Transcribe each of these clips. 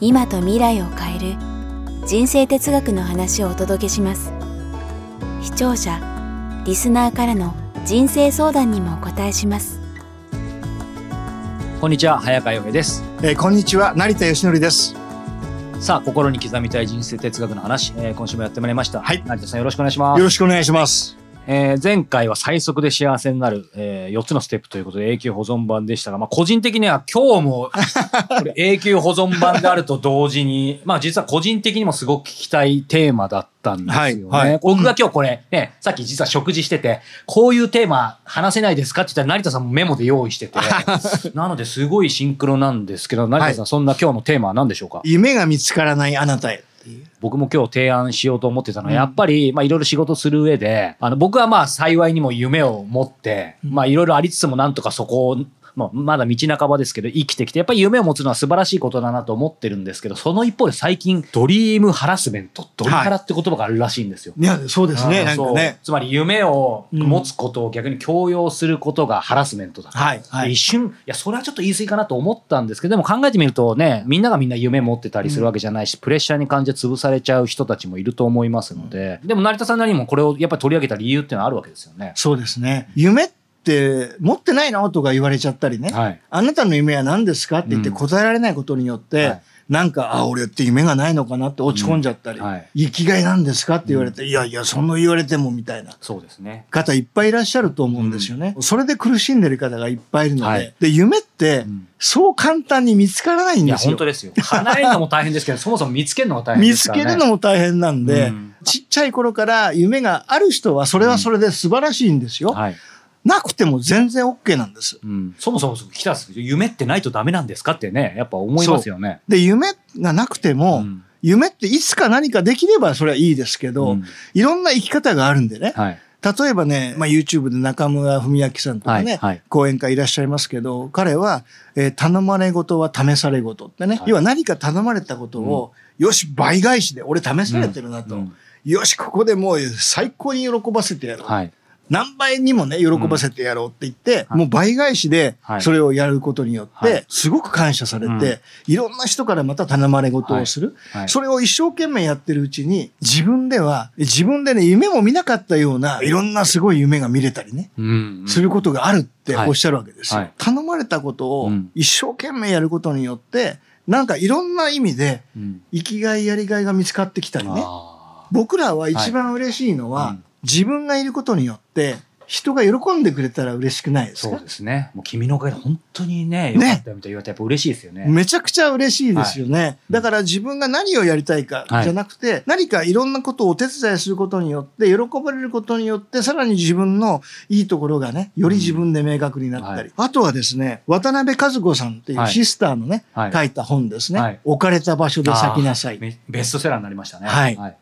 今と未来を変える人生哲学の話をお届けします。視聴者リスナーからの人生相談にもお答えします。こんにちは早川洋平です。えーこんにちは成田義則です。さあ心に刻みたい人生哲学の話、えー今週もやってまいりました。はい。成田さんよろしくお願いします。よろしくお願いします。えー前回は最速で幸せになる、え4つのステップということで永久保存版でしたが、まあ、個人的には今日も 永久保存版であると同時に、まあ実は個人的にもすごく聞きたいテーマだったんですよね。はいはい。僕が今日これね、さっき実は食事してて、こういうテーマ話せないですかって言ったら成田さんもメモで用意してて、なのですごいシンクロなんですけど、成田さん、はい。そんな今日のテーマは何でしょうか？夢が見つからないあなたへっていう僕も今日提案しようと思ってたのは、うん。やっぱり、まあいろいろ仕事する上で、あの、僕はまあ幸いにも夢を持って、まあいろいろありつつもなんとかそこを、まあまだ道半ばですけど生きてきて、やっぱり夢を持つのは素晴らしいことだなと思ってるんですけど、その一方で最近、ドリームハラスメント、ドリハラって言葉があるらしいんですよ。い。やそうですねなんかね。つまり夢を持つことを逆に強要することがハラスメントだと。はいはい。で一瞬、いや、それはちょっと言い過ぎかなと思ったんですけど、でも考えてみるとね、みんながみんな夢持ってたりするわけじゃないし、プレッシャーに感じて潰されちゃう人たちもいると思いますので、でも成田さんなりにもこれをやっぱり取り上げた理由っていうのはあるわけですよね。そうですね。夢って持ってないの？とか言われちゃったりね、はい。あなたの夢は何ですか？って言ってうん答えられないことによって、はいなんか、あ、俺って夢がないのかなって落ち込んじゃったり、うんはい生きがいなんですか？って言われて、いやいや、そんな言われてもみたいなそうですね。方いっぱいいらっしゃると思うんですよね。それで苦しんでる方がいっぱいいるので、はいで、夢ってんそう簡単に見つからないんですよ。本当ですよ。叶えるのも大変ですけど、そもそも見つけるのが大変で見つすからね。けるのも大変なんで、うんちっちゃい頃から夢がある人はそれはそれで素晴らしいんですよ。はい。なくても全然 OK なんです。うん。そもそも来たんですけど夢ってないとダメなんですかってね、やっぱ思いますよね。で、夢がなくても、うん夢っていつか何かできればそれはいいですけど、うんいろんな生き方があるんでね。はい。例えばね、まあ、YouTube で中村文明さんとかね、はいはい講演会いらっしゃいますけど、彼は、えー頼まれ事は試され事ってね、はい要は何か頼まれたことを、よし、倍返しで俺試されてるなと。よし、ここでもう最高に喜ばせてやろう。はい。何倍にもね、喜ばせてやろうって言って、もう倍返しではい。それをやることによっはい。て、すごく感謝されうん。て、いろんな人からまた頼まれ事をする。はい。はい。それを一生懸命やってるうちに、自分では、自分でね、夢も見なかったような、い。ろんなすごい夢が見れたりね、うん。することがあるっておっしゃるわけですはい。よ。頼まれたことをうん。一生懸命やることによって、なんかいろんな意味で、うん。生きがいやりがいが見つかってきたりね。あ僕らは一番嬉しいのは、はいうん自分がいることによって人が喜んでくれたら嬉しくないですか？ですね。もう君のおかげで本当にね、よかったよみたいに言われてやっぱ嬉しいですよね。めちゃくちゃ嬉しいですよね。だから自分が何をやりたいかはいじゃなくて、何かいろんなことをお手伝いすることによって、喜ばれることによって、さらに自分のいいところがね、より自分で明確になったり。あとはですね、渡辺和子さんっていうはいシスターのね、はい書いた本ですね。はい置かれた場所で咲きなさい。ベストセラーになりましたね。はいはい。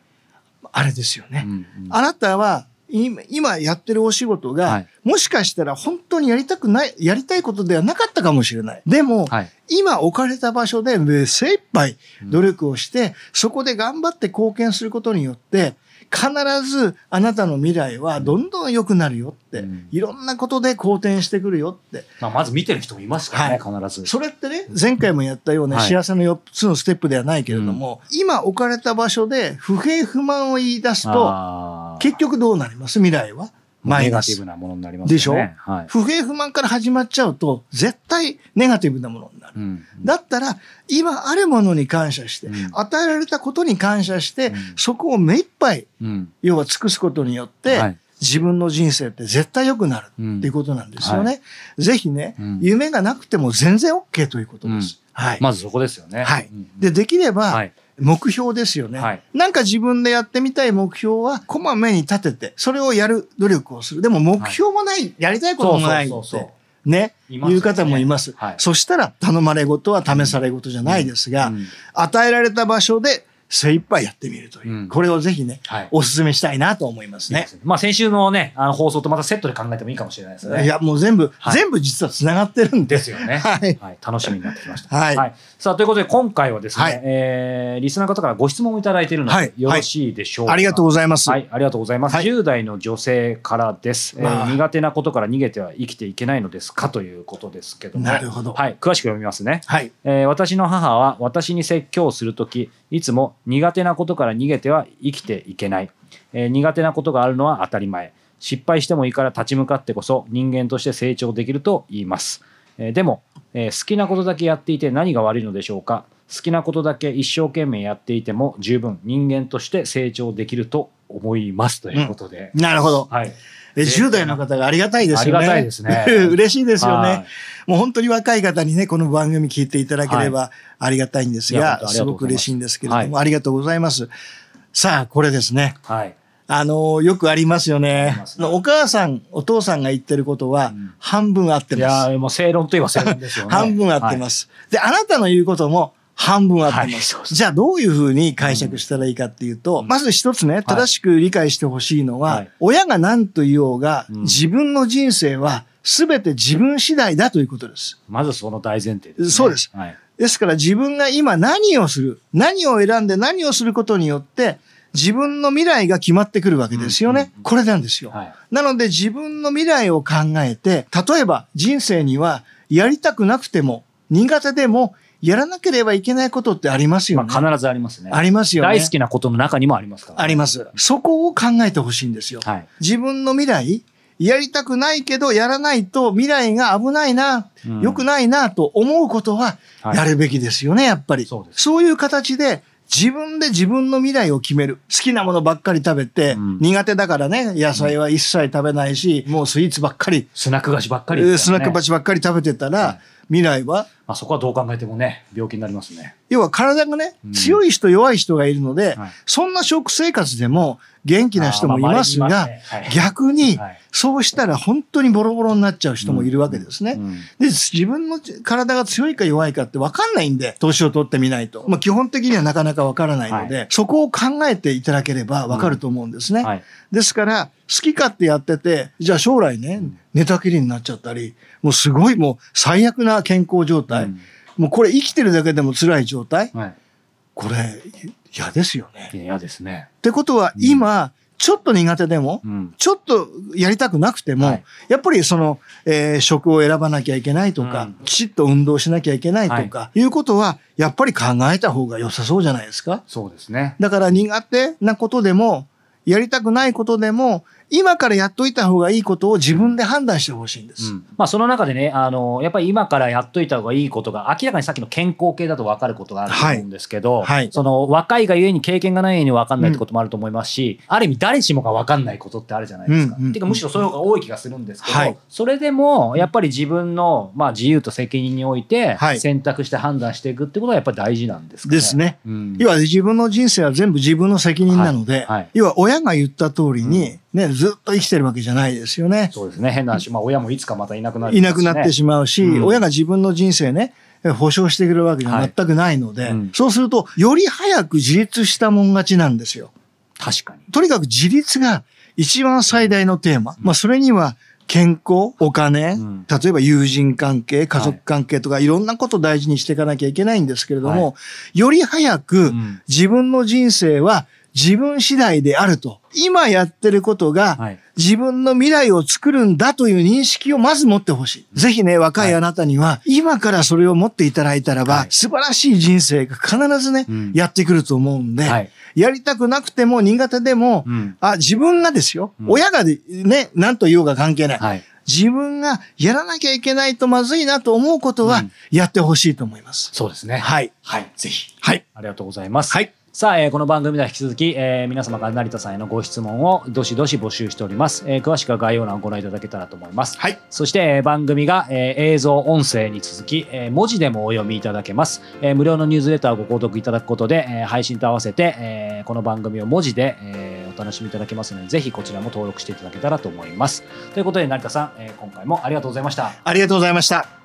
あれですよね。うんうんあなたは今今やってるお仕事が、はいもしかしたら本当にやりたくない、やりたいことではなかったかもしれない。でも、はい。今置かれた場所で精一杯努力をして、そこで頑張って貢献することによって、必ずあなたの未来はどんどん良くなるよって、うんいろんなことで好転してくるよって。まあ、まず見てる人もいますからね、必ず。それってね、前回もやったようなはい幸せの4つのステップではないけれども、今置かれた場所で不平不満を言い出すと、結局どうなります？未来は？マイナスネガティブ。なものになりますよね。でしょ？はい。不平不満から始まっちゃうと、絶対ネガティブなものになる。うんだったら、今あるものに感謝して、うん与えられたことに感謝して、うんそこを目いっぱい、うん。要は尽くすことによって、はい自分の人生って絶対良くなるうんっていうことなんですよね。ぜひね、うん夢がなくても全然 OK ということです。はい。まずそこですよね。はいうんで、できれば、はい。目標ですよね、はい。なんか自分でやってみたい目標は、こまめに立てて、それをやる努力をする。でも目標もない、やりたいこともないって。ね、いますよね。いう方もいます。はい。そしたら頼まれ事は試され事じゃないですが、うん。与えられた場所で精一杯やってみるという、うんこれをぜひね、はいお勧めしたいなと思いますね。まあ先週のね、あの放送とまたセットで考えてもいいかもしれないですね。いや、もう全部、はい全部実は繋がってるんで。ですよね。はい。楽しみになってきました。はいさあ、ということで今回はですね、はいえーリスナーの方からご質問をいただいているので、はいよろしいでしょうか？ありがとうございます。はい、ありがとうございます。はい10代の女性からです、えー苦手なことから逃げては生きていけないのですかということですけども。なるほどはい、詳しく読みますね。はい。えー私の母は私に説教をするときいつも苦手なことから逃げては生きていけない、えー苦手なことがあるのは当たり前。失敗してもいいから立ち向かってこそ人間として成長できると言います、えーでも、えー好きなことだけやっていて何が悪いのでしょうか？好きなことだけ一生懸命やっていても十分人間として成長できると思いますということで、なるほど。はいえ10代の方がありがたいですよね。ありがたいですね 嬉しいですよはねい。もう本当に若い方にね、この番組聞いていただければありがたいんですが、すごく嬉しいんですけれども、はありがとうございます。さあ、これですね。はいあのよくありますよあねお母さん、お父さんが言ってることはん半分合っています。やーもう正論といえば正論ですよね 半分合ってます。で、あなたの言うことも半分合ってます。はい。じゃあどういうふうに解釈したらいいかっていうと、まず一つね、正しく理解してほしいのは、はい。親が何と言おうが、うん。自分の人生は全て自分次第だということです。まずその大前提です、ね、そうです。はい。ですから自分が今何をする、何を選んで何をすることによって、自分の未来が決まってくるわけですよね。うんうんうん。これなんですよ。はい。なので自分の未来を考えて、例えば人生にはやりたくなくても、苦手でも、やらなければいけないことってありますよね。まあ、必ずありますね。ありますよね。大好きなことの中にもありますから、あります。そこを考えてほしいんですよ。はい。自分の未来、やりたくないけど、やらないと未来が危ないな、うん良くないなと思うことは、はいやるべきですよね、やっぱり。そうそういう形で、自分で自分の未来を決める。好きなものばっかり食べて、うん苦手だからね、野菜は一切食べないし、もうスイーツばっかり、スナック菓子ばっかりね、スナック鉢ばっかり食べてたら、はい未来は、まあ、そこはどう考えてもね、病気になりますね。要は体がね、うん強い人弱い人がいるので、はいそんな食生活でも元気な人もいますが、まあねはい逆にはいそうしたら本当にボロボロになっちゃう人もいるわけですね。うんで、自分の体が強いか弱いかって分かんないんで、年を取ってみないと。まあ基本的にはなかなか分からないので、はそこを考えていただければ分かると思うんですね。はい。ですから、好き勝手やってて、じゃあ将来ね、寝たきりになっちゃったり、もうすごいもう最悪な健康状態、うんもうこれ生きてるだけでも辛い状態、はい。これ嫌ですよね。嫌ですね。ってことは今、ちょっと苦手でも、うん。ちょっとやりたくなくても、はいやっぱりその、えー食を選ばなきゃいけないとか、うんきちっと運動しなきゃいけないとか、い、うことは、やっぱり考えた方が良さそうじゃないですか？そうですね。だから苦手なことでも、やりたくないことでも、今からやっといた方がいいことを自分で判断してほしいんです。うん。まあ、その中でね、あの、やっぱり今からやっといた方がいいことが、明らかにさっきの健康系だと分かることがあると思うんですけど、はい。はい。その若いがゆえに経験がないように分かんないってこともあると思いますし、ある意味誰しもが分かんないことってあるじゃないですか。うんうんていうかむしろそういう方が多い気がするんですけど、はい。それでもやっぱり自分の、まあ、自由と責任においてはい。選択して判断していくってことはやっぱり大事なんですかね。ですね。うん。要は自分の人生は全部自分の責任なので、要は親が言った通りに、ね、ずっと生きてるわけじゃないですよね。そうですね。変な話、まあ親もいつかまたいなくなる、いなくなってしまうし、うん親が自分の人生ね、保証してくれるわけじゃ全くないので、はいうんそうすると、より早く自立したもん勝ちなんですよ。確かに。とにかく自立が一番最大のテーマ。まあ、それには、健康、お金、うん例えば友人関係、家族関係とかいろんなことを大事にしていかなきゃいけないんですけれども、はより早くん自分の人生は自分次第であると。今やってることがはい自分の未来を作るんだという認識をまず持ってほしい。ぜひね、若いあなたには、今からそれを持っていただいたらば、はい素晴らしい人生が必ずね、うんやってくると思うんで、はいやりたくなくても苦手でも、うんあ、自分がですよ、うん親がでね、何と言おうが関係ない。はい。自分がやらなきゃいけないとまずいなと思うことはうん、やってほしいと思います。そうですね。はい。はい。ぜひ。はい。ありがとうございます。はい。さあ、えーこの番組では引き続き、えー皆様から成田さんへのご質問をどしどし募集しております。えー詳しくは概要欄をご覧いただけたらと思います。はい。そして、えー番組が、えー映像、音声に続き、えー文字でもお読みいただけます。えー無料のニュースレターをご購読いただくことで、えー配信と合わせて、えーこの番組を文字で、えーおお楽しみいただけますのでぜひこちらも登録していただけたらと思いますということで成田さん、えー今回もありがとうございましたありがとうございました。